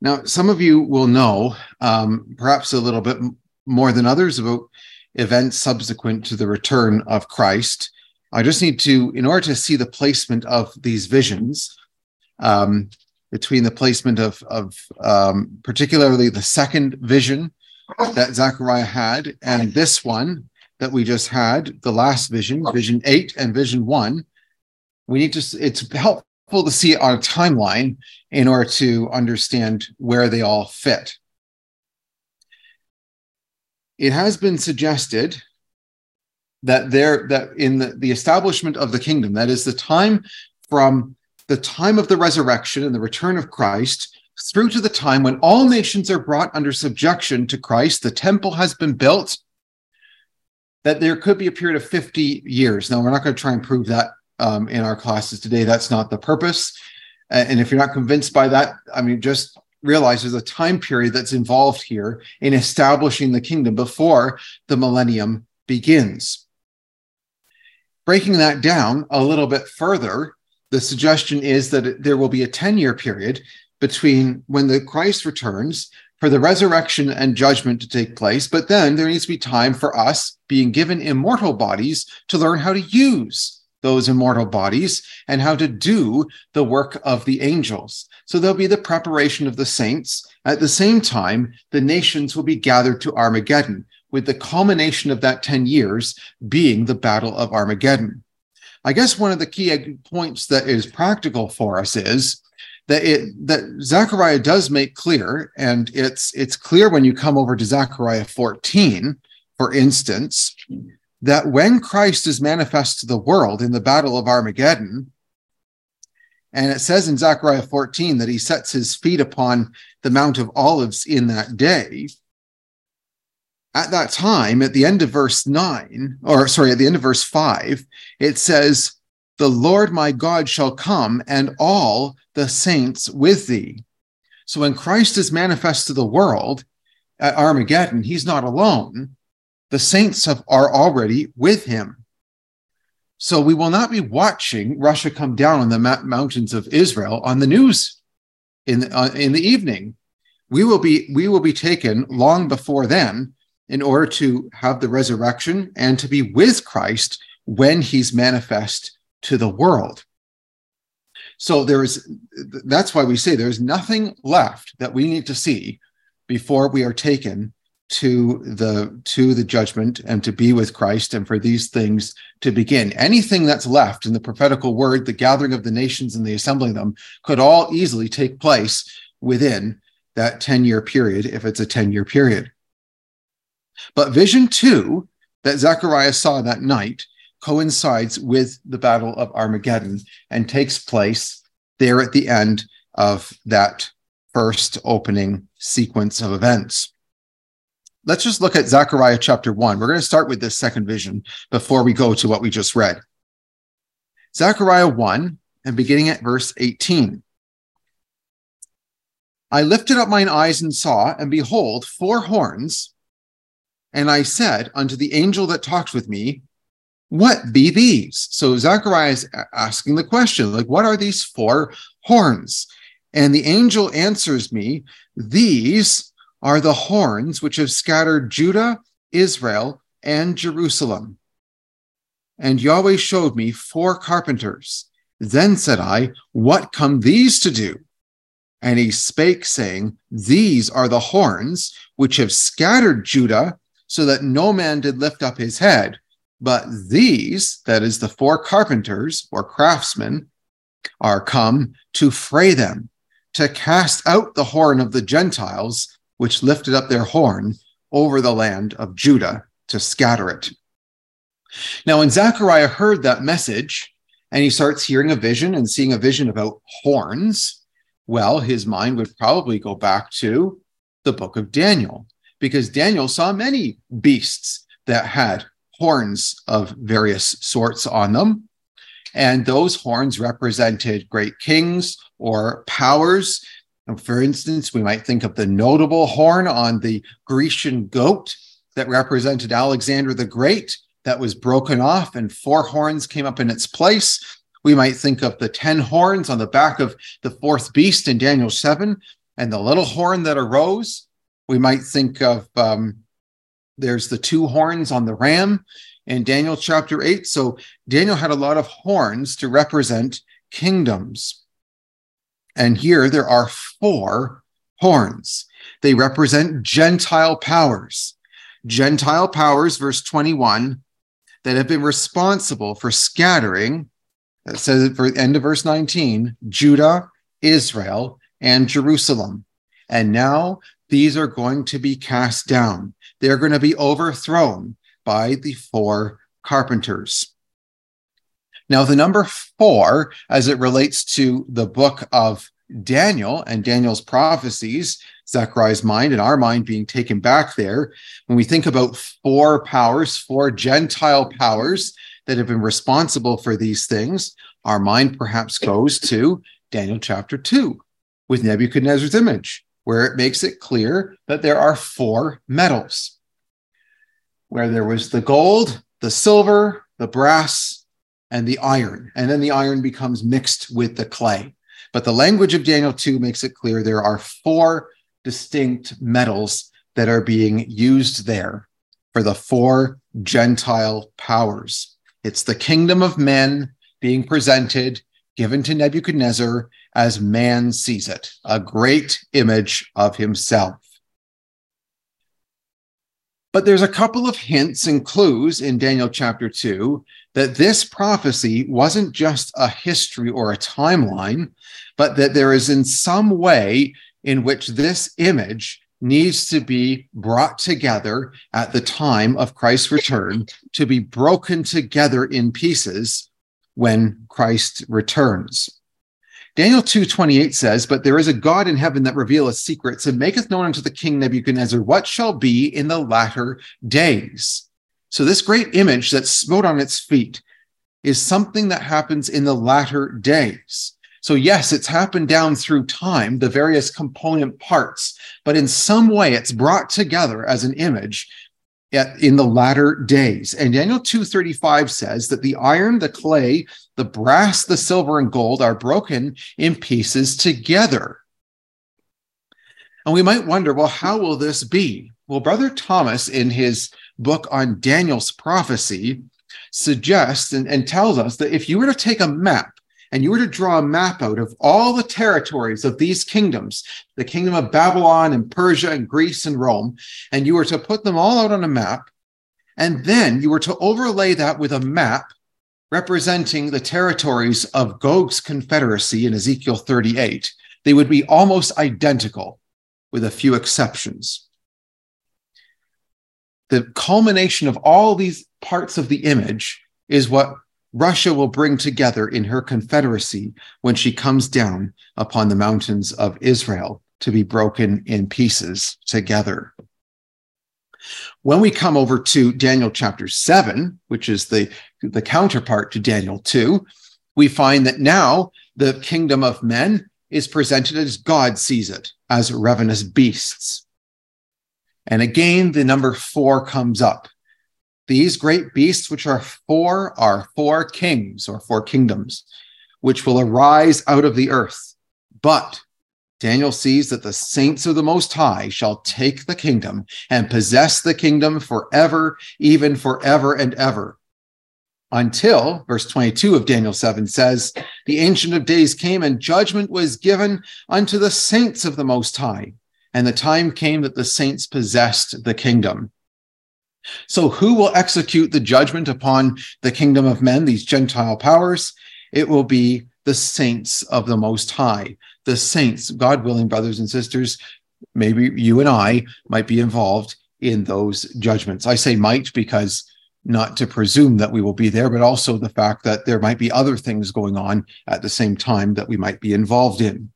Now, some of you will know, um, perhaps a little bit more than others, about events subsequent to the return of Christ. I just need to, in order to see the placement of these visions, um, between the placement of, of um, particularly the second vision that Zechariah had and this one that we just had, the last vision, vision eight and vision one, we need to, it's helpful to see it on a timeline in order to understand where they all fit. It has been suggested that there that in the, the establishment of the kingdom, that is the time from the time of the resurrection and the return of Christ through to the time when all nations are brought under subjection to Christ, the temple has been built, that there could be a period of 50 years. Now, we're not going to try and prove that um, in our classes today. That's not the purpose. And if you're not convinced by that, I mean, just realize there's a time period that's involved here in establishing the kingdom before the millennium begins. Breaking that down a little bit further, the suggestion is that there will be a 10 year period between when the Christ returns for the resurrection and judgment to take place, but then there needs to be time for us being given immortal bodies to learn how to use those immortal bodies and how to do the work of the angels. So there'll be the preparation of the saints. At the same time, the nations will be gathered to Armageddon, with the culmination of that 10 years being the Battle of Armageddon. I guess one of the key points that is practical for us is that it that Zechariah does make clear, and it's it's clear when you come over to Zechariah 14, for instance, that when Christ is manifest to the world in the battle of Armageddon, and it says in Zechariah 14 that he sets his feet upon the Mount of Olives in that day. At that time, at the end of verse 9, or sorry, at the end of verse 5, it says, The Lord my God shall come, and all the saints with thee. So when Christ is manifest to the world at Armageddon, he's not alone. The saints have, are already with him. So we will not be watching Russia come down on the mountains of Israel on the news in the, uh, in the evening. We will be we will be taken long before then in order to have the resurrection and to be with Christ when he's manifest to the world. So there is that's why we say there's nothing left that we need to see before we are taken to the to the judgment and to be with Christ and for these things to begin. Anything that's left in the prophetical word, the gathering of the nations and the assembling them, could all easily take place within that 10 year period if it's a 10 year period. But vision two that Zechariah saw that night coincides with the Battle of Armageddon and takes place there at the end of that first opening sequence of events. Let's just look at Zechariah chapter 1. We're going to start with this second vision before we go to what we just read. Zechariah 1 and beginning at verse 18. I lifted up mine eyes and saw, and behold, four horns. And I said unto the angel that talked with me, what be these? So Zechariah is asking the question, like, what are these four horns? And the angel answers me, These are the horns which have scattered Judah, Israel, and Jerusalem. And Yahweh showed me four carpenters. Then said I, What come these to do? And he spake, saying, These are the horns which have scattered Judah, so that no man did lift up his head but these, that is the four carpenters or craftsmen, are come to fray them, to cast out the horn of the Gentiles, which lifted up their horn over the land of Judah to scatter it. Now, when Zechariah heard that message, and he starts hearing a vision and seeing a vision about horns, well, his mind would probably go back to the book of Daniel, because Daniel saw many beasts that had horns of various sorts on them. And those horns represented great kings or powers. For instance, we might think of the notable horn on the Grecian goat that represented Alexander the Great, that was broken off and four horns came up in its place. We might think of the 10 horns on the back of the fourth beast in Daniel 7, and the little horn that arose. We might think of um, there's the two horns on the ram in Daniel chapter 8. So Daniel had a lot of horns to represent kingdoms. And here there are four horns. They represent Gentile powers. Gentile powers, verse 21, that have been responsible for scattering, it says it for end of verse 19, Judah, Israel, and Jerusalem. And now these are going to be cast down. They're going to be overthrown by the four carpenters. Now, the number four, as it relates to the book of Daniel and Daniel's prophecies, Zechariah's mind and our mind being taken back there, when we think about four powers, four Gentile powers that have been responsible for these things, our mind perhaps goes to Daniel chapter 2 with Nebuchadnezzar's image, where it makes it clear that there are four metals, where there was the gold, the silver, the brass, and the iron. And then the iron becomes mixed with the clay. But the language of Daniel 2 makes it clear there are four distinct metals that are being used there for the four Gentile powers. It's the kingdom of men being presented, given to Nebuchadnezzar as man sees it, a great image of himself. But there's a couple of hints and clues in Daniel chapter 2 that this prophecy wasn't just a history or a timeline, but that there is in some way in which this image needs to be brought together at the time of Christ's return to be broken together in pieces when Christ returns. Daniel 2:28 says, "But there is a God in heaven that revealeth secrets and maketh known unto the king Nebuchadnezzar what shall be in the latter days." So this great image that smote on its feet is something that happens in the latter days. So yes, it's happened down through time, the various component parts, but in some way it's brought together as an image at, in the latter days. And Daniel 2:35 says that the iron, the clay, the brass, the silver and gold are broken in pieces together. And we might wonder, well, how will this be? Well, Brother Thomas in his book on Daniel's prophecy suggests and, and tells us that if you were to take a map and you were to draw a map out of all the territories of these kingdoms, the kingdom of Babylon and Persia and Greece and Rome, and you were to put them all out on a map, and then you were to overlay that with a map representing the territories of Gog's confederacy in Ezekiel 38, they would be almost identical with a few exceptions. The culmination of all these parts of the image is what Russia will bring together in her confederacy when she comes down upon the mountains of Israel to be broken in pieces together. When we come over to Daniel chapter 7, which is the, the counterpart to Daniel 2, we find that now the kingdom of men is presented as God sees it, as ravenous beasts. And again, the number four comes up. These great beasts, which are four, are four kings or four kingdoms, which will arise out of the earth. But Daniel sees that the saints of the Most High shall take the kingdom and possess the kingdom forever, even forever and ever. Until, verse 22 of Daniel 7 says, the Ancient of Days came and judgment was given unto the saints of the Most High. And the time came that the saints possessed the kingdom. So, who will execute the judgment upon the kingdom of men, these Gentile powers? It will be the saints of the Most High. The saints, God willing, brothers and sisters, maybe you and I might be involved in those judgments. I say might because not to presume that we will be there, but also the fact that there might be other things going on at the same time that we might be involved in.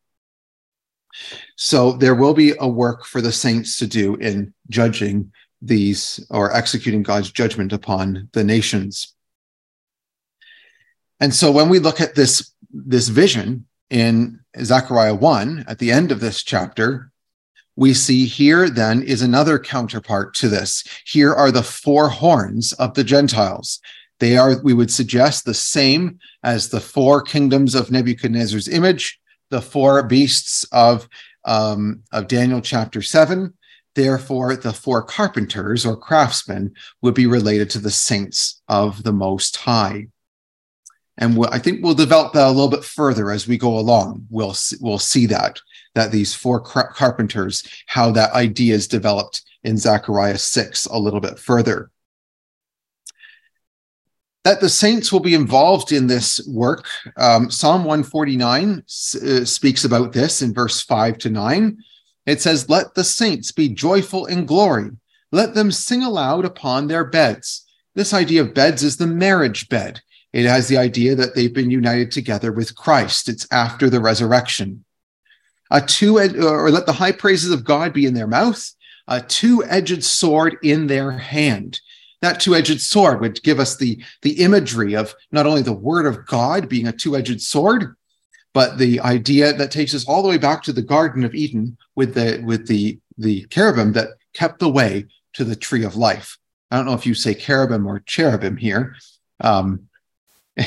So there will be a work for the saints to do in judging these or executing God's judgment upon the nations. And so when we look at this, this vision in Zechariah 1 at the end of this chapter, we see here then is another counterpart to this. Here are the four horns of the Gentiles. They are, we would suggest, the same as the four kingdoms of Nebuchadnezzar's image, the four beasts of um, of Daniel chapter 7. Therefore, the four carpenters or craftsmen would be related to the saints of the Most High. And I think we'll develop that a little bit further as we go along. We'll we'll see that that these four carpenters, how that idea is developed in Zechariah six a little bit further that the saints will be involved in this work. Um, Psalm 149 uh, speaks about this in verse 5 to 9. It says, Let the saints be joyful in glory. Let them sing aloud upon their beds. This idea of beds is the marriage bed. It has the idea that they've been united together with Christ. It's after the resurrection. A two ed- or let the high praises of God be in their mouth, a two-edged sword in their hand that two-edged sword would give us the the imagery of not only the word of god being a two-edged sword but the idea that takes us all the way back to the garden of eden with the with the the cherubim that kept the way to the tree of life. I don't know if you say cherubim or cherubim here. Um,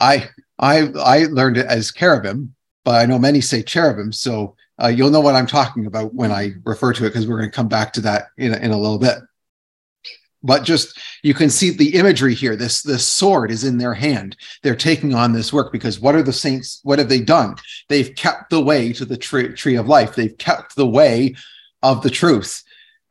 i i i learned it as cherubim but i know many say cherubim. So uh, you'll know what i'm talking about when i refer to it because we're going to come back to that in, in a little bit but just you can see the imagery here. This this sword is in their hand. They're taking on this work because what are the saints what have they done? They've kept the way to the tree, tree of life. They've kept the way of the truth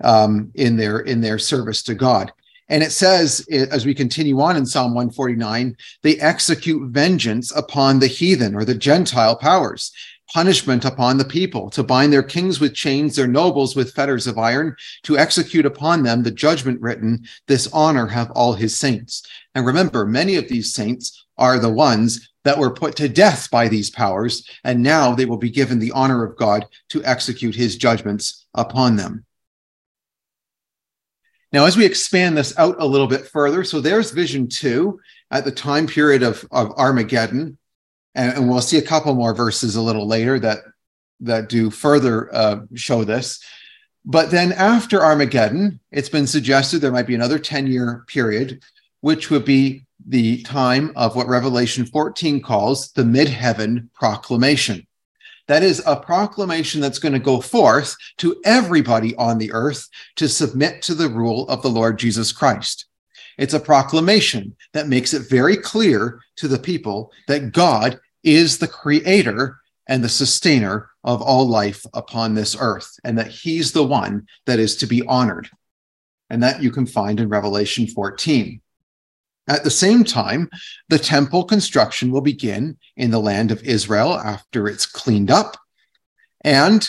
um, in their in their service to god. And it says as we continue on in psalm 149 they execute vengeance upon the heathen or the gentile powers punishment upon the people, to bind their kings with chains, their nobles with fetters of iron, to execute upon them the judgment written, this honor have all his saints. And remember, many of these saints are the ones that were put to death by these powers, and now they will be given the honor of God to execute his judgments upon them. Now, as we expand this out a little bit further, so there's vision two at the time period of, of Armageddon and, and we'll see a couple more verses a little later that that do further uh, show this. But then after Armageddon, it's been suggested there might be another 10 year period, which would be the time of what Revelation 14 calls the mid heaven proclamation. That is a proclamation that's going to go forth to everybody on the earth to submit to the rule of the Lord Jesus Christ. It's a proclamation that makes it very clear to the people that God is the creator and the sustainer of all life upon this earth, and that he's the one that is to be honored. And that you can find in Revelation 14. At the same time, the temple construction will begin in the land of Israel after it's cleaned up. And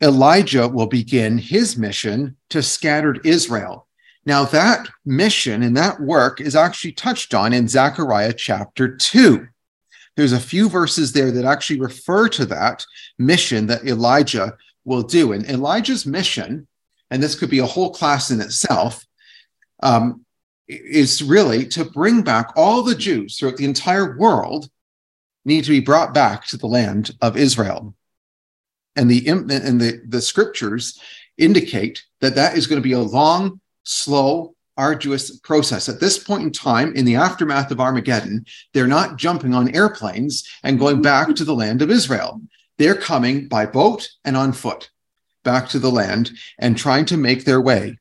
Elijah will begin his mission to scattered Israel now, that mission and that work is actually touched on in Zechariah chapter 2. There's a few verses there that actually refer to that mission that Elijah will do. And Elijah's mission, and this could be a whole class in itself, um, is really to bring back all the Jews throughout the entire world need to be brought back to the land of Israel. And the and the, the scriptures indicate that that is going to be a long slow, arduous process. At this point in time, in the aftermath of Armageddon, they're not jumping on airplanes and going back to the land of Israel. They're coming by boat and on foot back to the land and trying to make their way.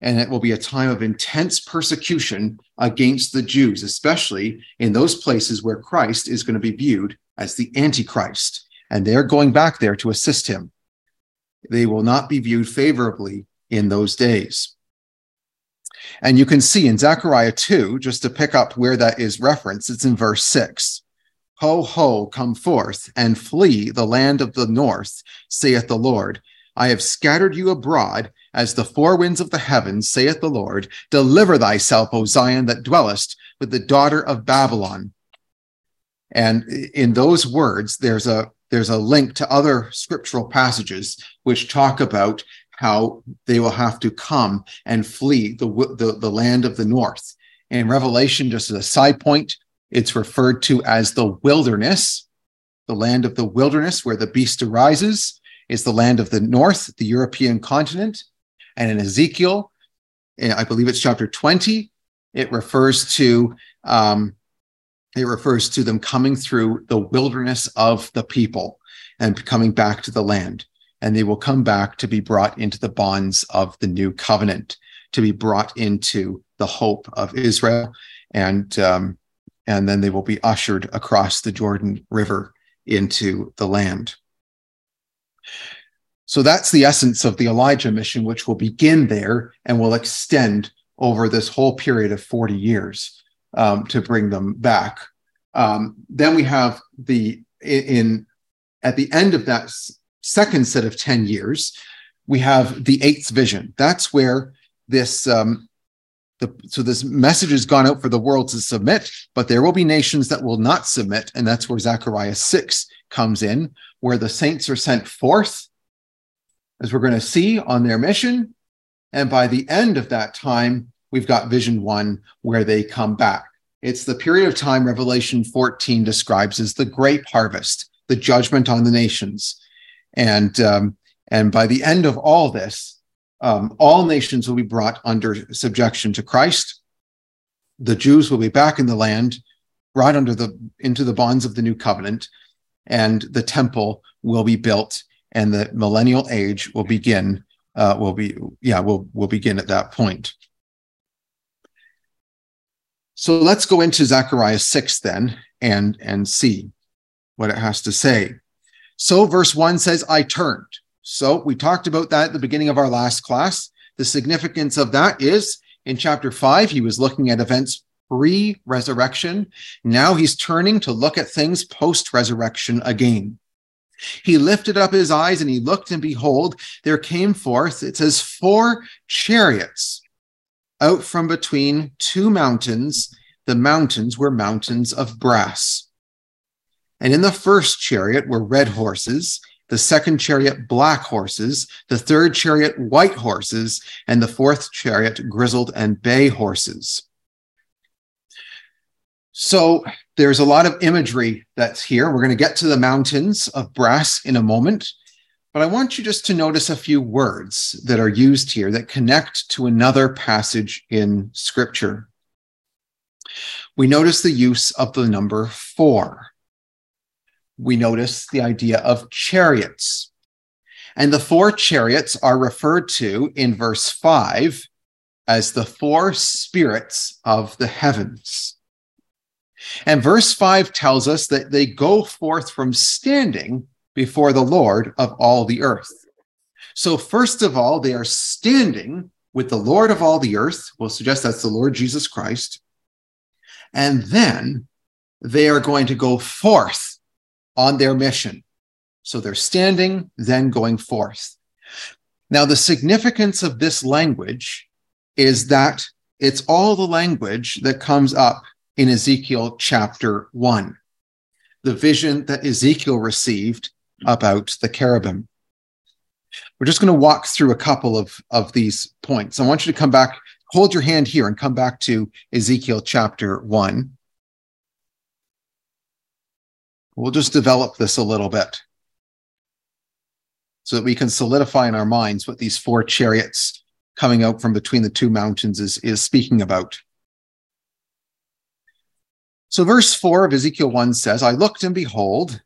And it will be a time of intense persecution against the Jews, especially in those places where Christ is going to be viewed as the Antichrist. And they're going back there to assist him. They will not be viewed favorably in those days. And you can see in Zechariah 2, just to pick up where that is referenced, it's in verse 6. Ho, ho, come forth and flee the land of the north, saith the Lord. I have scattered you abroad as the four winds of the heavens, saith the Lord. Deliver thyself, O Zion, that dwellest with the daughter of Babylon. And in those words, there's a there's a link to other scriptural passages which talk about how they will have to come and flee the, the, the land of the north. In Revelation, just as a side point, it's referred to as the wilderness, the land of the wilderness where the beast arises is the land of the north, the European continent. And in Ezekiel, eh, I believe it's chapter 20, it refers to um, it refers to them coming through the wilderness of the people. and coming back to the land. And they will come back to be brought into the bonds of the new covenant, to be brought into the hope of Israel. And, um, and then they will be ushered across the Jordan River into the land. So that's the essence of the Elijah mission, which will begin there and will extend over this whole period of 40 years um, to bring them back. Um, then we have the in at the end of that second set of 10 years, we have the eighth vision. That's where this um, the, so this message has gone out for the world to submit, but there will be nations that will not submit, and that's where Zechariah 6 comes in, where the saints are sent forth, as we're going to see, on their mission. And by the end of that time, we've got vision one where they come back. It's the period of time Revelation 14 describes as the great harvest, the judgment on the nations. And, um, and by the end of all this, um, all nations will be brought under subjection to Christ. The Jews will be back in the land, brought under the into the bonds of the new covenant, and the temple will be built, and the millennial age will begin. Uh, will be yeah will will begin at that point. So let's go into Zechariah 6 then and, and see what it has to say. So verse 1 says, I turned. So we talked about that at the beginning of our last class. The significance of that is in chapter 5, he was looking at events pre resurrection. Now he's turning to look at things post resurrection again. He lifted up his eyes and he looked, and behold, there came forth, it says, four chariots out from between two mountains. The mountains were mountains of brass. And in the first chariot were red horses, the second chariot black horses, the third chariot white horses, and the fourth chariot grizzled and bay horses. So there's a lot of imagery that's here. We're going to get to the mountains of brass in a moment. But I want you just to notice a few words that are used here that connect to another passage in Scripture. We notice the use of the number four. We notice the idea of chariots. And the four chariots are referred to in verse 5 as the four spirits of the heavens. And verse 5 tells us that they go forth from standing before the Lord of all the earth. So, first of all, they are standing with the Lord of all the earth. We'll suggest that's the Lord Jesus Christ. And then they are going to go forth on their mission. So they're standing, then going forth. Now, the significance of this language is that it's all the language that comes up in Ezekiel chapter 1. The vision that Ezekiel received about the cherubim. We're just going to walk through a couple of, of these points. I want you to come back, hold your hand here, and come back to Ezekiel chapter 1. We'll just develop this a little bit so that we can solidify in our minds what these four chariots coming out from between the two mountains is, is speaking about. So, verse 4 of Ezekiel 1 says, I looked and behold,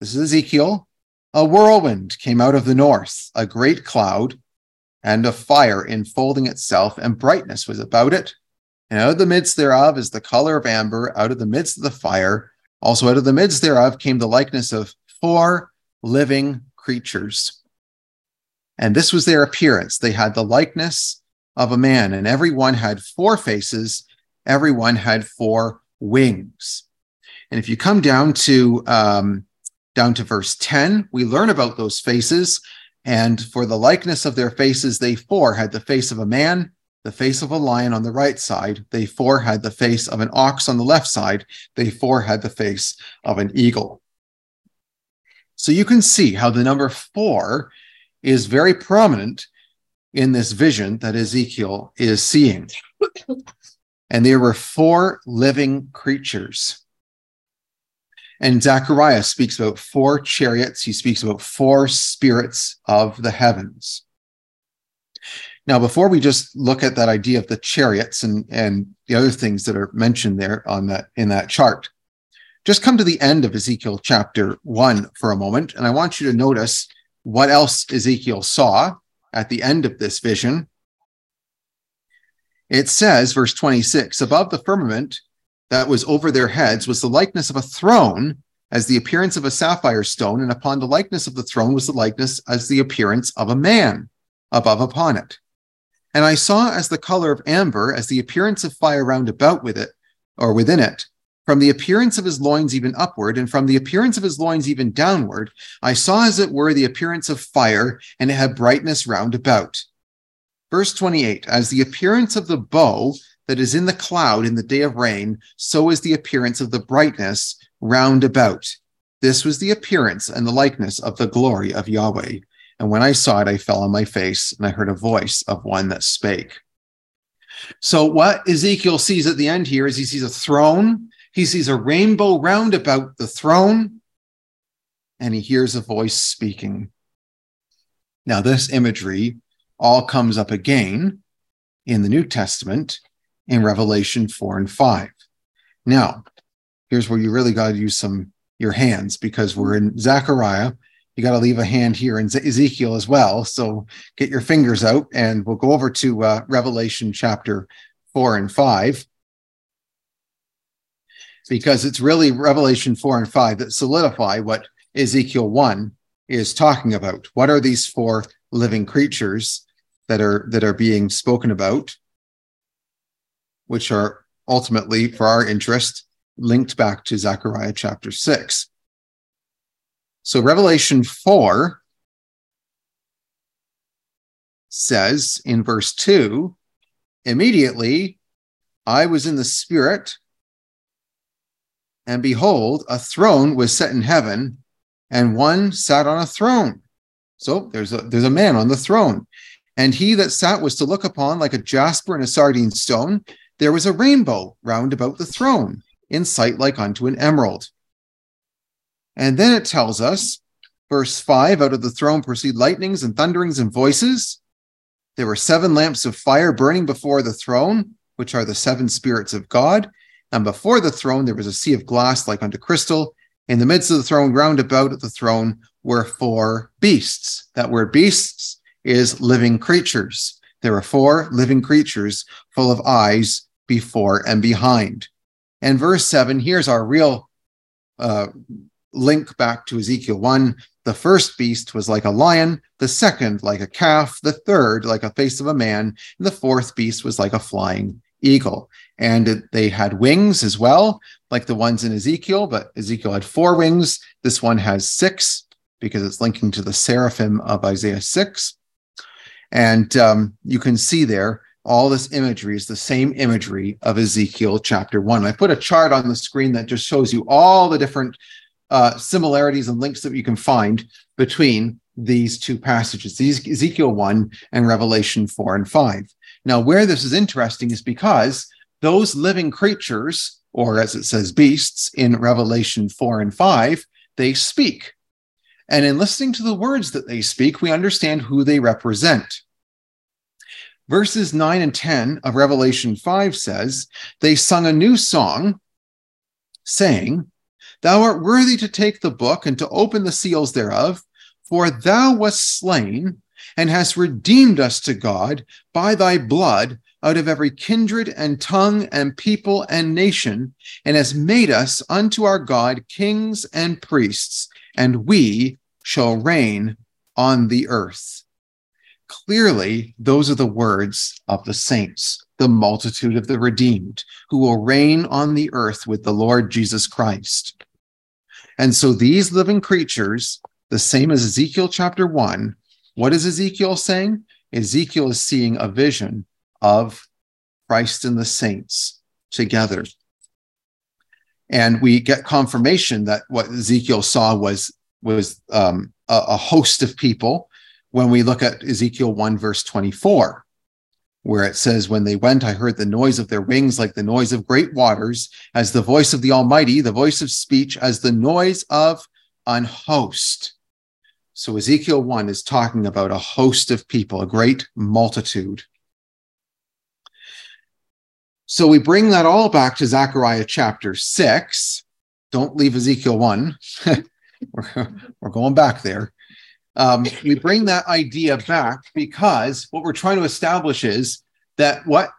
this is Ezekiel, a whirlwind came out of the north, a great cloud, and a fire enfolding itself, and brightness was about it. And out of the midst thereof is the color of amber, out of the midst of the fire. Also out of the midst thereof came the likeness of four living creatures. And this was their appearance. They had the likeness of a man, and every one had four faces, every one had four wings. And if you come down to um, down to verse 10, we learn about those faces. And for the likeness of their faces, they four had the face of a man, the face of a lion on the right side. They four had the face of an ox on the left side. They four had the face of an eagle. So you can see how the number four is very prominent in this vision that Ezekiel is seeing. and there were four living creatures. And Zechariah speaks about four chariots. He speaks about four spirits of the heavens. Now, before we just look at that idea of the chariots and, and the other things that are mentioned there on that in that chart, just come to the end of Ezekiel chapter 1 for a moment, and I want you to notice what else Ezekiel saw at the end of this vision. It says, verse 26 above the firmament that was over their heads was the likeness of a throne as the appearance of a sapphire stone, and upon the likeness of the throne was the likeness as the appearance of a man above upon it. And I saw as the color of amber, as the appearance of fire round about with it, or within it, from the appearance of his loins even upward, and from the appearance of his loins even downward, I saw as it were the appearance of fire, and it had brightness round about. Verse 28 As the appearance of the bow that is in the cloud in the day of rain, so is the appearance of the brightness round about. This was the appearance and the likeness of the glory of Yahweh. And when I saw it, I fell on my face, and I heard a voice of one that spake. So, what Ezekiel sees at the end here is he sees a throne, he sees a rainbow round about the throne, and he hears a voice speaking. Now, this imagery all comes up again in the New Testament in Revelation 4 and 5. Now, here's where you really got to use some your hands because we're in Zechariah. You got to leave a hand here in Ezekiel as well. So get your fingers out and we'll go over to uh, Revelation chapter 4 and 5 because it's really Revelation 4 and 5 that solidify what Ezekiel 1 is talking about. What are these four living creatures that are that are being spoken about which are ultimately for our interest linked back to Zechariah chapter 6. So Revelation 4 says in verse 2 immediately I was in the spirit, and behold, a throne was set in heaven, and one sat on a throne. So there's a there's a man on the throne. And he that sat was to look upon like a jasper and a sardine stone. There was a rainbow round about the throne, in sight like unto an emerald. And then it tells us, verse 5 out of the throne proceed lightnings and thunderings and voices. There were seven lamps of fire burning before the throne, which are the seven spirits of God. And before the throne, there was a sea of glass like unto crystal. In the midst of the throne, round about the throne, were four beasts. That word beasts is living creatures. There are four living creatures full of eyes before and behind. And verse 7, here's our real uh, link back to Ezekiel 1. The first beast was like a lion, the second like a calf, the third like a face of a man, and the fourth beast was like a flying eagle. And it, they had wings as well, like the ones in Ezekiel, but Ezekiel had four wings. This one has six because it's linking to the seraphim of Isaiah 6. And um, you can see there all this imagery is the same imagery of Ezekiel chapter one. I put a chart on the screen that just shows you all the different uh, similarities and links that you can find between these two passages, Ezekiel 1 and Revelation 4 and 5. Now, where this is interesting is because those living creatures, or as it says, beasts in Revelation 4 and 5, they speak. And in listening to the words that they speak, we understand who they represent. Verses 9 and 10 of Revelation 5 says, They sung a new song, saying, Thou art worthy to take the book and to open the seals thereof, for thou wast slain and hast redeemed us to God by thy blood out of every kindred and tongue and people and nation, and hast made us unto our God kings and priests, and we shall reign on the earth. Clearly, those are the words of the saints, the multitude of the redeemed, who will reign on the earth with the Lord Jesus Christ. And so these living creatures, the same as Ezekiel chapter 1, what is Ezekiel saying? Ezekiel is seeing a vision of Christ and the saints together. And we get confirmation that what Ezekiel saw was, was um, a, a host of people when we look at Ezekiel 1, verse 24, where it says, When they went, I heard the noise of their wings like the noise of great waters, as the voice of the Almighty, the voice of speech, as the noise of an host. So Ezekiel 1 is talking about a host of people, a great multitude. So we bring that all back to Zechariah chapter 6, don't leave Ezekiel 1. we're, we're going back there. Um, we bring that idea back because what we're trying to establish is that what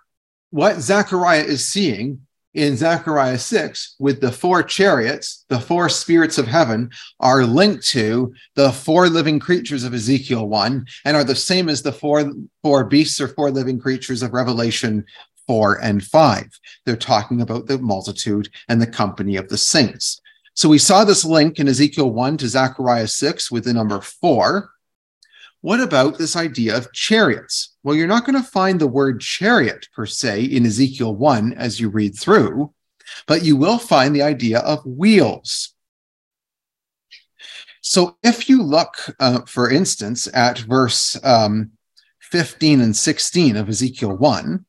what Zechariah is seeing in Zechariah 6 with the four chariots, the four spirits of heaven, are linked to the four living creatures of Ezekiel 1 and are the same as the four, four beasts or four living creatures of Revelation 4 and 5. They're talking about the multitude and the company of the saints. So we saw this link in Ezekiel 1 to Zechariah 6 with the number 4. What about this idea of chariots? Well, you're not going to find the word chariot per se in Ezekiel 1 as you read through, but you will find the idea of wheels. So if you look, uh, for instance, at verse um, 15 and 16 of Ezekiel 1,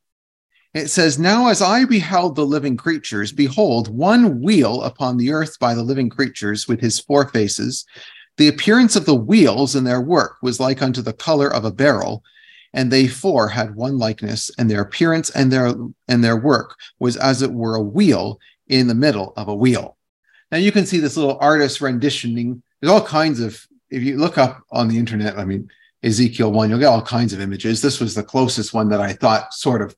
it says, Now as I beheld the living creatures, behold, one wheel upon the earth by the living creatures with his four faces, the appearance of the wheels and their work was like unto the color of a beryl, and they four had one likeness, and their appearance and their and their work was as it were a wheel in the middle of a wheel. Now you can see this little artist renditioning. There's all kinds of if you look up on the internet, I mean Ezekiel one, you'll get all kinds of images. This was the closest one that I thought sort of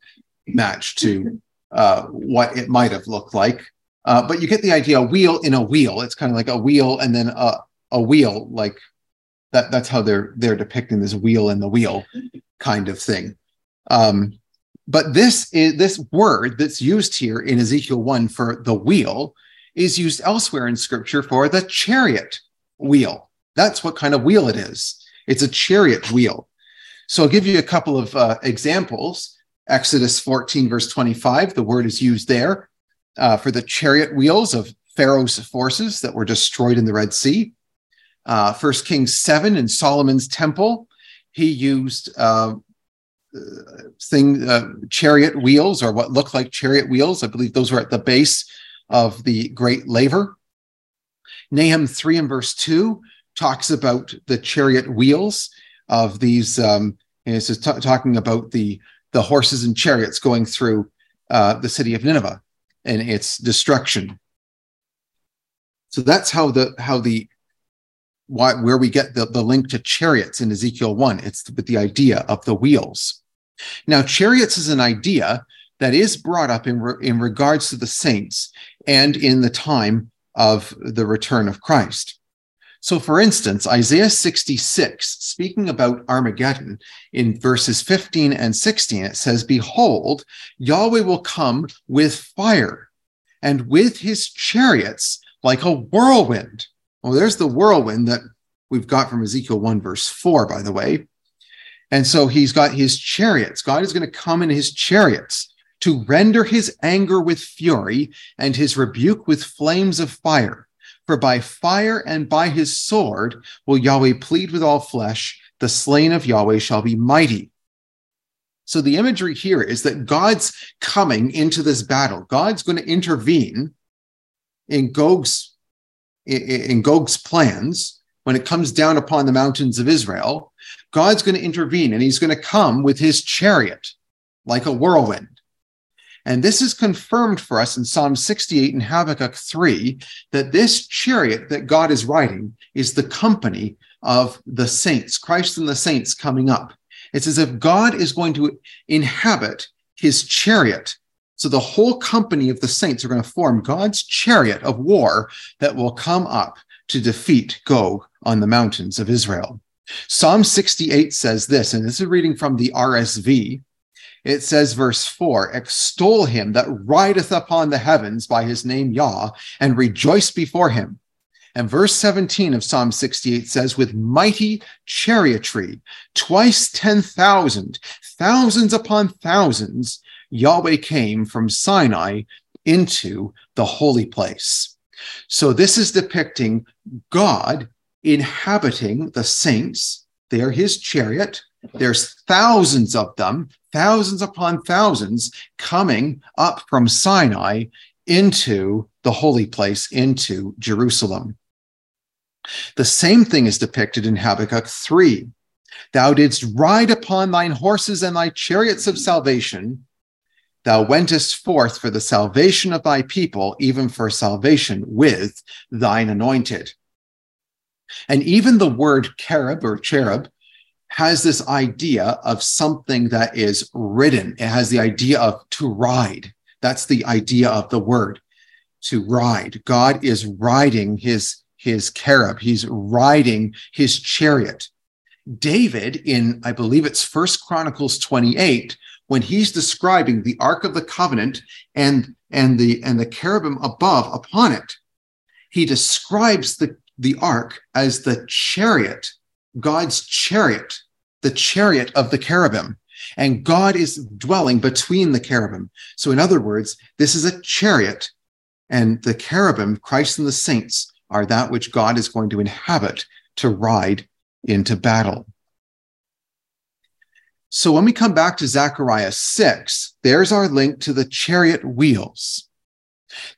matched to uh, what it might have looked like. Uh, but you get the idea: a wheel in a wheel. It's kind of like a wheel and then a, a wheel like that that's how they're they're depicting this wheel in the wheel kind of thing. Um, but this is this word that's used here in ezekiel 1 for the wheel is used elsewhere in scripture for the chariot wheel. That's what kind of wheel it is. It's a chariot wheel. So i'll give you a couple of uh, examples exodus 14 verse 25 the word is used there uh, for the chariot wheels of pharaoh's forces that were destroyed in the red sea uh, First Kings 7 in Solomon's temple, he used uh, thing uh, chariot wheels or what looked like chariot wheels. I believe those were at the base of the great laver. Nahum 3 and verse 2 talks about the chariot wheels of these, um, and it's t- talking about the, the horses and chariots going through uh, the city of Nineveh and its destruction. So that's how the how the why, where we get the, the link to chariots in Ezekiel 1. It's with the idea of the wheels. Now, chariots is an idea that is brought up in, re, in regards to the saints and in the time of the return of Christ. So, for instance, Isaiah 66, speaking about Armageddon, in verses 15 and 16, it says, Behold, Yahweh will come with fire, and with his chariots like a whirlwind. Well, there's the whirlwind that we've got from Ezekiel 1, verse 4, by the way. And so he's got his chariots. God is going to come in his chariots to render his anger with fury and his rebuke with flames of fire. For by fire and by his sword will Yahweh plead with all flesh. The slain of Yahweh shall be mighty. So the imagery here is that God's coming into this battle. God's going to intervene in Gog's in Gog's plans, when it comes down upon the mountains of Israel, God's going to intervene and he's going to come with his chariot like a whirlwind. And this is confirmed for us in Psalm 68 and Habakkuk 3 that this chariot that God is riding is the company of the saints, Christ and the saints coming up. It's as if God is going to inhabit his chariot so the whole company of the saints are going to form God's chariot of war that will come up to defeat Gog on the mountains of Israel. Psalm 68 says this, and this is a reading from the RSV. It says, verse 4 Extol him that rideth upon the heavens by his name Yah, and rejoice before him. And verse 17 of Psalm 68 says, With mighty chariotry, twice 10,000, thousands upon thousands, Yahweh came from Sinai into the holy place. So this is depicting God inhabiting the saints. They are his chariot. There's thousands of them, thousands upon thousands coming up from Sinai into the holy place, into Jerusalem. The same thing is depicted in Habakkuk 3. Thou didst ride upon thine horses and thy chariots of salvation, Thou wentest forth for the salvation of thy people, even for salvation with thine anointed. And even the word cherub or cherub has this idea of something that is ridden. It has the idea of to ride. That's the idea of the word to ride. God is riding his, his cherub. He's riding his chariot. David in, I believe it's First Chronicles 28, when he's describing the Ark of the Covenant and, and the, and the cherubim above upon it, he describes the, the ark as the chariot, God's chariot, the chariot of the cherubim. And God is dwelling between the cherubim. So, in other words, this is a chariot, and the cherubim, Christ and the saints, are that which God is going to inhabit to ride into battle. So, when we come back to Zechariah 6, there's our link to the chariot wheels.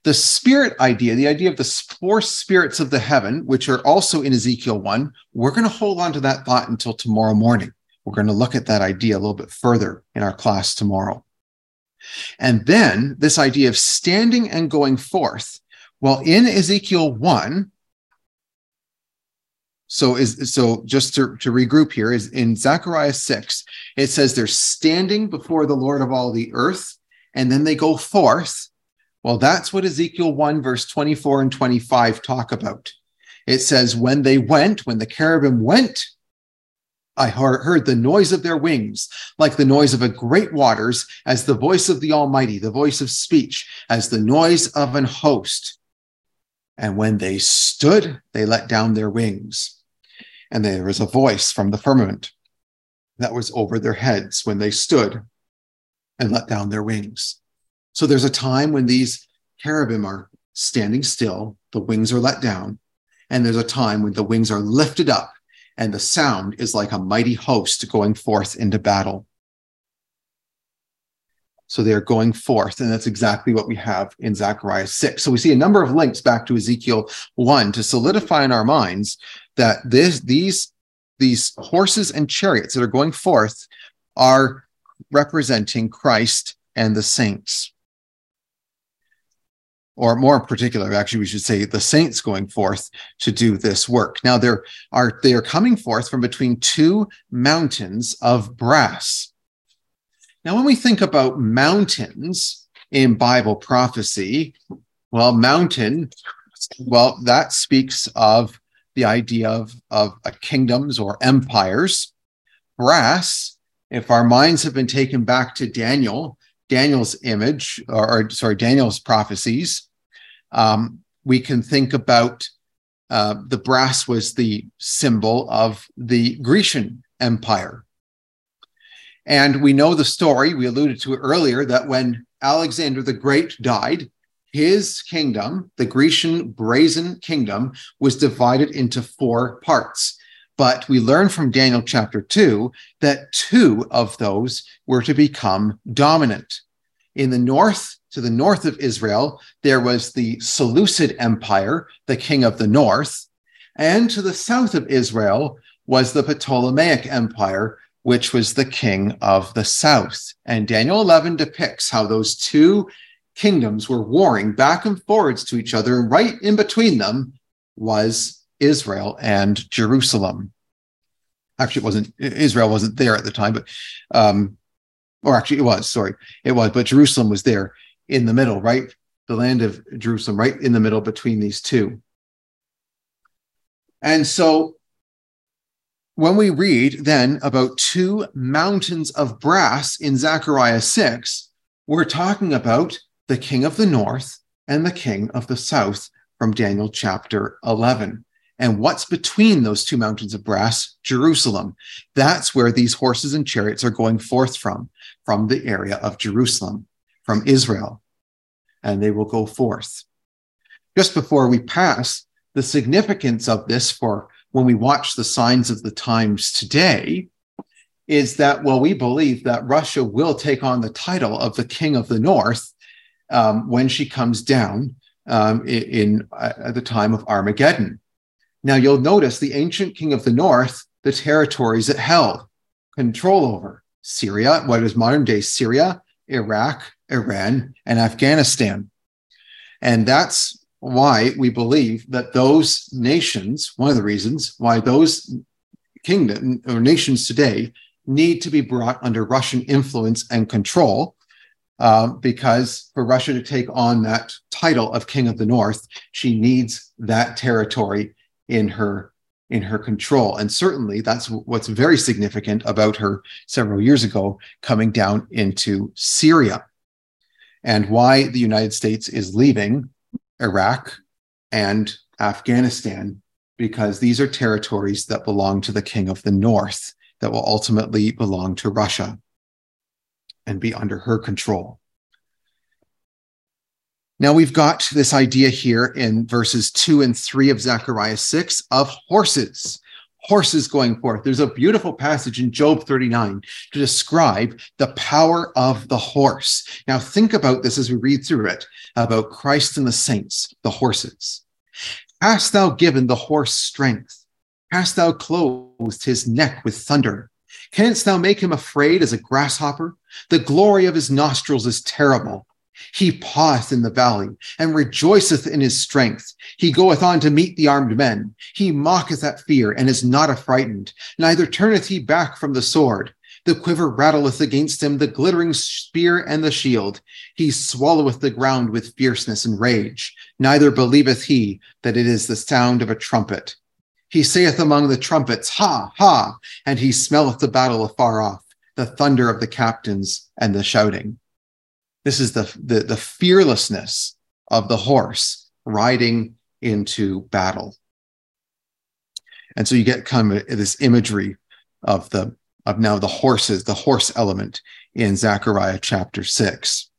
The spirit idea, the idea of the four spirits of the heaven, which are also in Ezekiel 1, we're going to hold on to that thought until tomorrow morning. We're going to look at that idea a little bit further in our class tomorrow. And then this idea of standing and going forth. Well, in Ezekiel 1, so is so just to, to regroup here is in Zechariah 6, it says they're standing before the Lord of all the earth, and then they go forth well, that's what Ezekiel 1, verse 24 and 25 talk about. It says, When they went, when the cherubim went, I heard the noise of their wings, like the noise of a great waters, as the voice of the Almighty, the voice of speech, as the noise of an host. And when they stood, they let down their wings. And there was a voice from the firmament that was over their heads when they stood and let down their wings. So there's a time when these cherubim are standing still, the wings are let down, and there's a time when the wings are lifted up and the sound is like a mighty host going forth into battle. So they are going forth, and that's exactly what we have in Zechariah 6. So we see a number of links back to Ezekiel 1 to solidify in our minds that this, these, these horses and chariots that are going forth are representing Christ and the saints or more in particular, actually, we should say the saints going forth to do this work. Now, they are they are coming forth from between two mountains of brass. Now, when we think about mountains in Bible prophecy, well, mountain, well, that speaks of the idea of, of uh, kingdoms or empires. Brass, if our minds have been taken back to Daniel, Daniel's image, or, or sorry, Daniel's prophecies, um, we can think about uh, the brass was the symbol of the Grecian Empire. And we know the story, we alluded to it earlier, that when Alexander the Great died, his kingdom, the Grecian brazen kingdom, was divided into four parts. But we learn from Daniel chapter 2 that two of those were to become dominant. In the north, to the north of Israel, there was the Seleucid Empire, the king of the north. And to the south of Israel was the Ptolemaic Empire, which was the king of the south. And Daniel 11 depicts how those two kingdoms were warring back and forwards to each other. And right in between them was Israel and Jerusalem. Actually, it wasn't Israel wasn't there at the time, but um, or actually it was, sorry, it was, but Jerusalem was there in the middle, right? The land of Jerusalem, right in the middle between these two. And so when we read then about two mountains of brass in Zechariah 6, we're talking about the king of the north and the king of the south from Daniel chapter 11. And what's between those two mountains of brass? Jerusalem. That's where these horses and chariots are going forth from, from the area of Jerusalem from Israel, and they will go forth. Just before we pass, the significance of this for when we watch the signs of the times today is that, well, we believe that Russia will take on the title of the King of the North um, when she comes down um, in, uh, at the time of Armageddon. Now, you'll notice the ancient king of the north, the territories it held control over Syria, what is modern day Syria, Iraq, Iran, and Afghanistan. And that's why we believe that those nations, one of the reasons why those kingdom or nations today need to be brought under Russian influence and control. Uh, because for Russia to take on that title of King of the North, she needs that territory in her in her control. And certainly that's what's very significant about her several years ago coming down into Syria and why the United States is leaving Iraq and Afghanistan, because these are territories that belong to the king of the north that will ultimately belong to Russia and be under her control. Now we've got this idea here in verses two and three of Zechariah 6 of horses, horses going forth. There's a beautiful passage in Job 39 to describe the power of the horse. Now think about this as we read through it about Christ and the saints, the horses. Hast thou given the horse strength? Hast thou clothed his neck with thunder? Canst thou make him afraid as a grasshopper? The glory of his nostrils is terrible. He paweth in the valley and rejoiceth in his strength. He goeth on to meet the armed men. He mocketh at fear and is not affrighted. Neither turneth he back from the sword. The quiver rattleth against him, the glittering spear and the shield. He swalloweth the ground with fierceness and rage. Neither believeth he that it is the sound of a trumpet. He saith among the trumpets, Ha, ha, and he smelleth the battle afar off, the thunder of the captains and the shouting. This is the, the, the fearlessness of the horse riding into battle. And so you get kind of this imagery of the of now the horses, the horse element in Zechariah chapter six.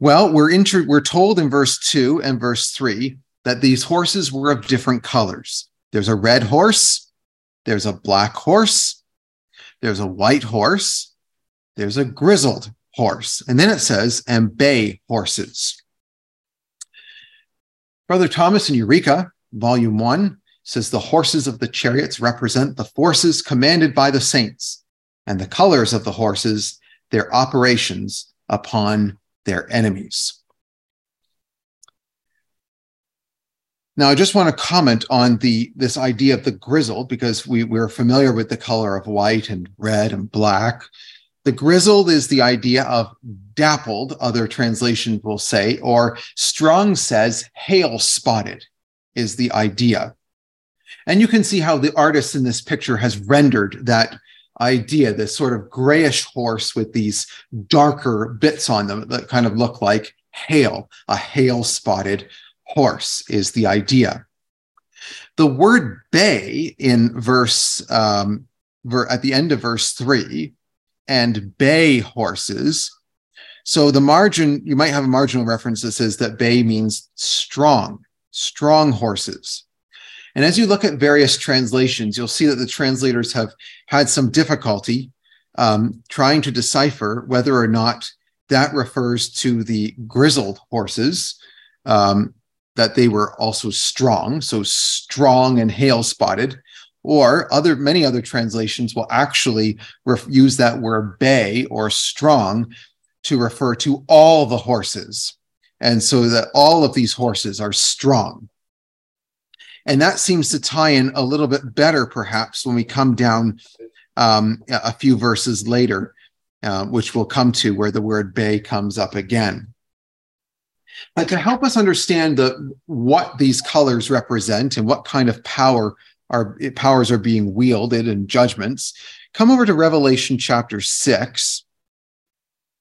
Well, we're inter- we're told in verse two and verse three that these horses were of different colors. There's a red horse, there's a black horse, there's a white horse, there's a grizzled horse. And then it says, and bay horses. Brother Thomas in Eureka, volume one, says the horses of the chariots represent the forces commanded by the saints, and the colors of the horses, their operations upon their enemies. Now, I just want to comment on the this idea of the grizzled because we, we're familiar with the color of white and red and black. The grizzled is the idea of dappled, other translations will say, or Strong says hail spotted is the idea. And you can see how the artist in this picture has rendered that idea, this sort of grayish horse with these darker bits on them that kind of look like hail, a hail spotted horse is the idea. The word bay in verse, um, ver- at the end of verse three, and bay horses. So the margin, you might have a marginal reference that says that bay means strong, strong horses. And as you look at various translations, you'll see that the translators have had some difficulty um, trying to decipher whether or not that refers to the grizzled horses, um, that they were also strong, so strong and hail spotted, or other many other translations will actually ref- use that word bay or strong to refer to all the horses. And so that all of these horses are strong. And that seems to tie in a little bit better, perhaps, when we come down um, a few verses later, uh, which we'll come to where the word bay comes up again. But to help us understand the, what these colors represent and what kind of power are powers are being wielded in judgments, come over to Revelation chapter six,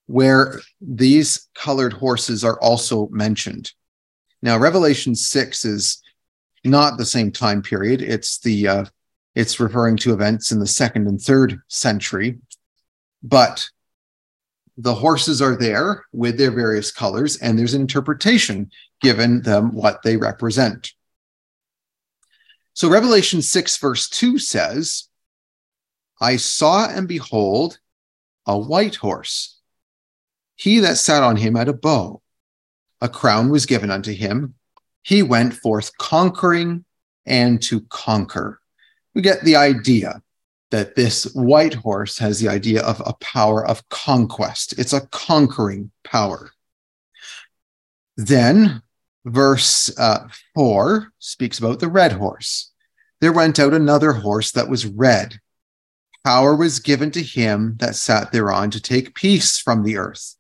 where these colored horses are also mentioned. Now, Revelation six is not the same time period. It's the uh, it's referring to events in the second and third century, but the horses are there with their various colors, and there's an interpretation given them what they represent. So Revelation 6, verse 2 says, I saw and behold a white horse. He that sat on him had a bow. A crown was given unto him, he went forth conquering and to conquer. We get the idea that this white horse has the idea of a power of conquest. It's a conquering power. Then, verse uh, 4 speaks about the red horse. There went out another horse that was red. Power was given to him that sat thereon to take peace from the earth,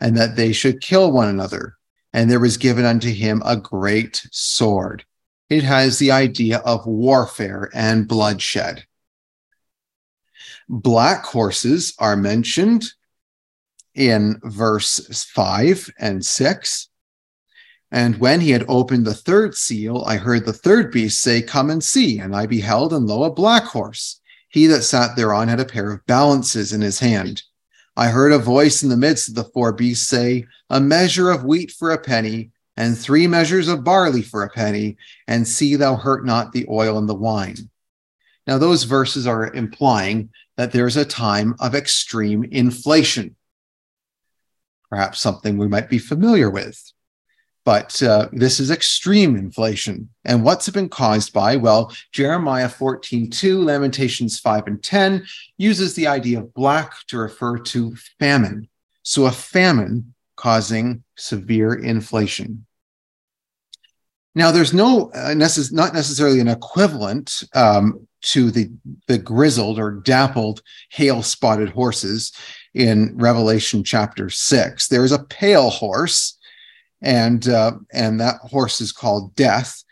and that they should kill one another. And there was given unto him a great sword. It has the idea of warfare and bloodshed. Black horses are mentioned in verse 5 and 6. And when he had opened the third seal, I heard the third beast say, Come and see. And I beheld, and lo, a black horse. He that sat thereon had a pair of balances in his hand. I heard a voice in the midst of the four beasts say, A measure of wheat for a penny, and three measures of barley for a penny, and see thou hurt not the oil and the wine. Now, those verses are implying that there's a time of extreme inflation. Perhaps something we might be familiar with. But uh, this is extreme inflation. And what's it been caused by? Well, Jeremiah 14, 2, Lamentations 5 and 10 uses the idea of black to refer to famine. So a famine causing severe inflation. Now, there's no uh, necess- not necessarily an equivalent um, to the the grizzled or dappled hail spotted horses in Revelation chapter six. There is a pale horse, and uh, and that horse is called Death,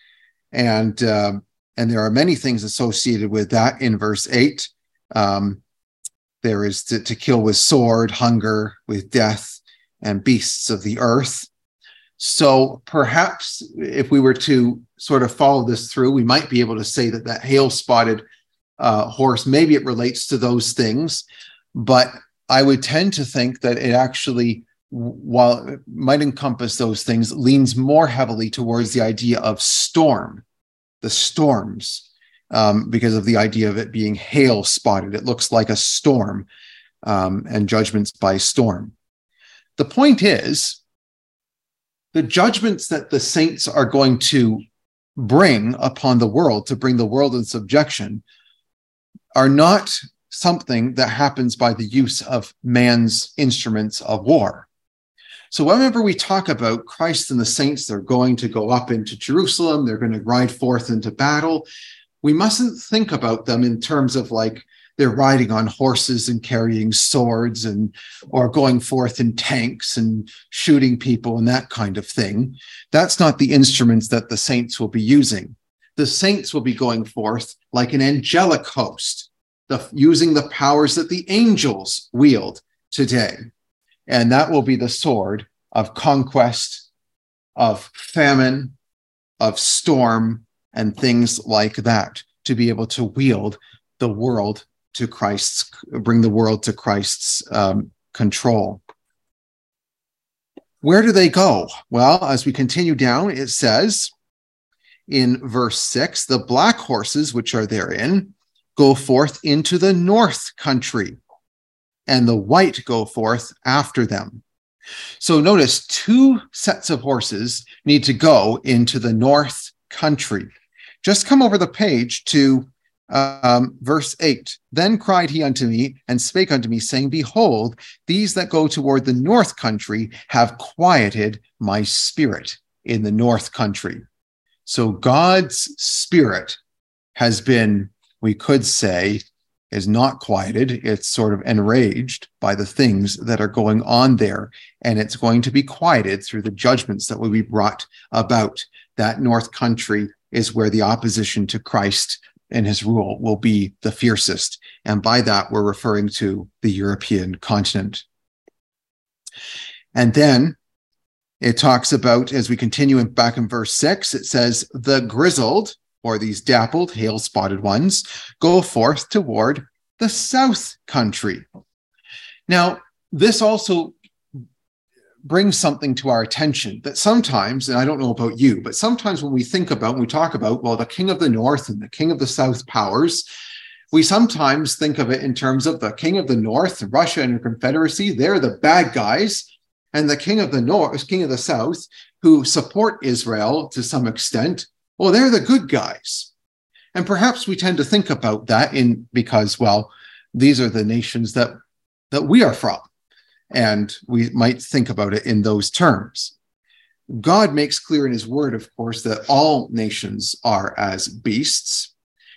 and uh, and there are many things associated with that in verse eight. Um, there is to, to kill with sword, hunger, with death, and beasts of the earth. So perhaps if we were to sort of follow this through, we might be able to say that that hail spotted uh, horse, maybe it relates to those things. But I would tend to think that it actually, while might encompass those things, leans more heavily towards the idea of storm, the storms, um, because of the idea of it being hail spotted. It looks like a storm um, and judgments by storm. The point is, the judgments that the saints are going to bring upon the world to bring the world in subjection are not something that happens by the use of man's instruments of war. So, whenever we talk about Christ and the saints, they're going to go up into Jerusalem, they're going to ride forth into battle, we mustn't think about them in terms of like they're riding on horses and carrying swords and or going forth in tanks and shooting people and that kind of thing. That's not the instruments that the saints will be using. The saints will be going forth like an angelic host the, using the powers that the angels wield today and that will be the sword of conquest of famine of storm and things like that to be able to wield the world to Christ's, bring the world to Christ's um, control. Where do they go? Well, as we continue down, it says in verse six the black horses, which are therein, go forth into the north country, and the white go forth after them. So notice two sets of horses need to go into the north country. Just come over the page to um, verse 8 Then cried he unto me and spake unto me, saying, Behold, these that go toward the north country have quieted my spirit in the north country. So God's spirit has been, we could say, is not quieted. It's sort of enraged by the things that are going on there. And it's going to be quieted through the judgments that will be brought about. That north country is where the opposition to Christ and his rule will be the fiercest. And by that, we're referring to the European continent. And then it talks about, as we continue in, back in verse six, it says, the grizzled, or these dappled, hail spotted ones, go forth toward the south country. Now, this also brings something to our attention that sometimes, and I don't know about you, but sometimes when we think about, when we talk about, well, the king of the north and the king of the south powers, we sometimes think of it in terms of the king of the north, Russia and the Confederacy, they're the bad guys. And the king of the north, king of the south, who support Israel to some extent, well, they're the good guys. And perhaps we tend to think about that in because, well, these are the nations that that we are from. And we might think about it in those terms. God makes clear in his word, of course, that all nations are as beasts.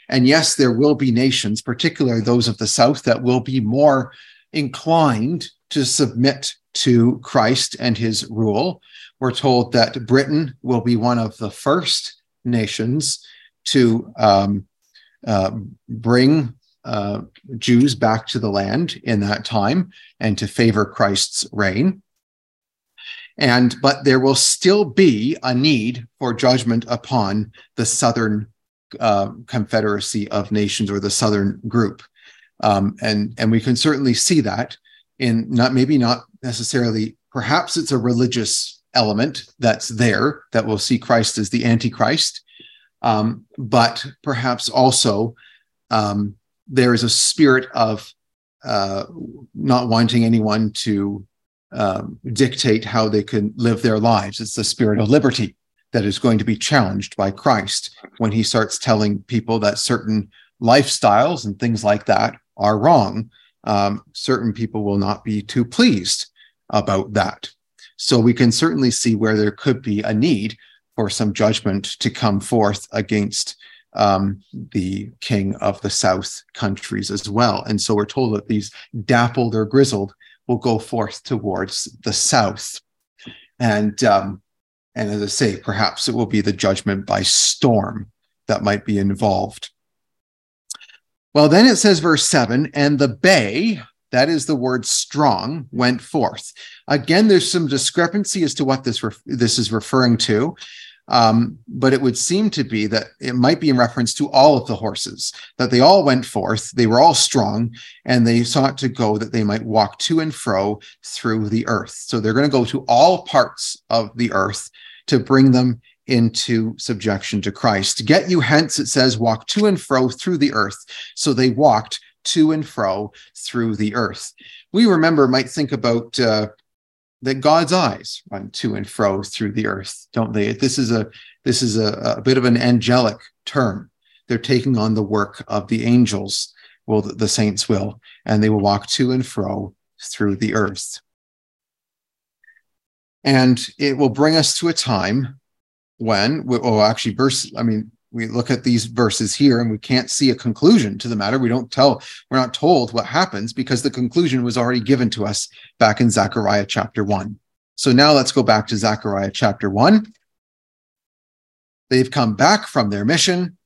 And yes, there will be nations, particularly those of the South, that will be more inclined to submit to Christ and his rule. We're told that Britain will be one of the first nations to um, uh, bring uh, Jews back to the land in that time and to favor Christ's reign. And but there will still be a need for judgment upon the southern uh, confederacy of nations or the southern group, um, and and we can certainly see that in not maybe not necessarily perhaps it's a religious element that's there that will see Christ as the Antichrist, um, but perhaps also um, there is a spirit of uh, not wanting anyone to um, dictate how they can live their lives. It's the spirit of liberty that is going to be challenged by Christ when he starts telling people that certain lifestyles and things like that are wrong. Um, certain people will not be too pleased about that. So we can certainly see where there could be a need for some judgment to come forth against um, the king of the south countries as well. And so we're told that these dappled or grizzled will go forth towards the south. And um, and as I say, perhaps it will be the judgment by storm that might be involved. Well, then it says, verse seven, and the bay, that is the word strong, went forth. Again, there's some discrepancy as to what this this is referring to. Um, but it would seem to be that it might be in reference to all of the horses, that they all went forth, they were all strong, and they sought to go that they might walk to and fro through the earth. So they're going to go to all parts of the earth to bring them into subjection to Christ. Get you hence, it says, walk to and fro through the earth. So they walked to and fro through the earth. We remember, might think about uh, that God's eyes run to and fro through the earth, don't they? This is a this is a, a bit of an angelic term. They're taking on the work of the angels, will the saints will, and they will walk to and fro through the earth. And it will bring us to a time when, oh, actually, verse, I mean, we look at these verses here and we can't see a conclusion to the matter. We don't tell, we're not told what happens because the conclusion was already given to us back in Zechariah chapter one. So now let's go back to Zechariah chapter one. They've come back from their mission.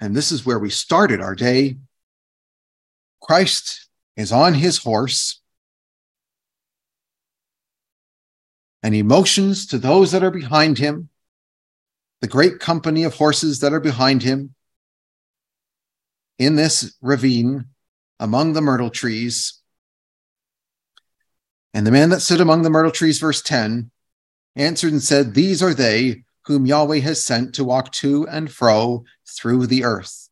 And this is where we started our day. Christ is on his horse. And he motions to those that are behind him the great company of horses that are behind him in this ravine among the myrtle trees. And the man that stood among the myrtle trees, verse 10, answered and said, These are they whom Yahweh has sent to walk to and fro through the earth.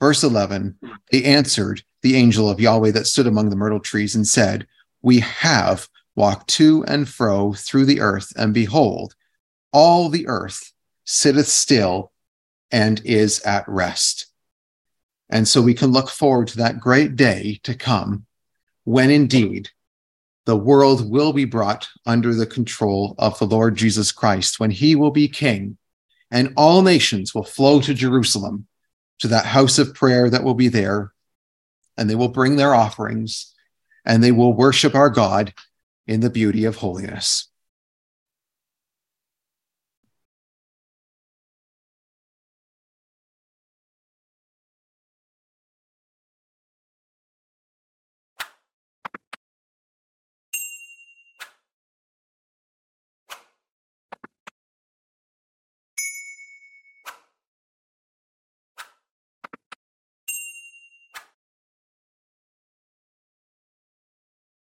Verse 11, they answered the angel of Yahweh that stood among the myrtle trees and said, We have walked to and fro through the earth, and behold, all the earth sitteth still and is at rest. And so we can look forward to that great day to come when indeed the world will be brought under the control of the Lord Jesus Christ, when he will be king, and all nations will flow to Jerusalem, to that house of prayer that will be there, and they will bring their offerings, and they will worship our God in the beauty of holiness.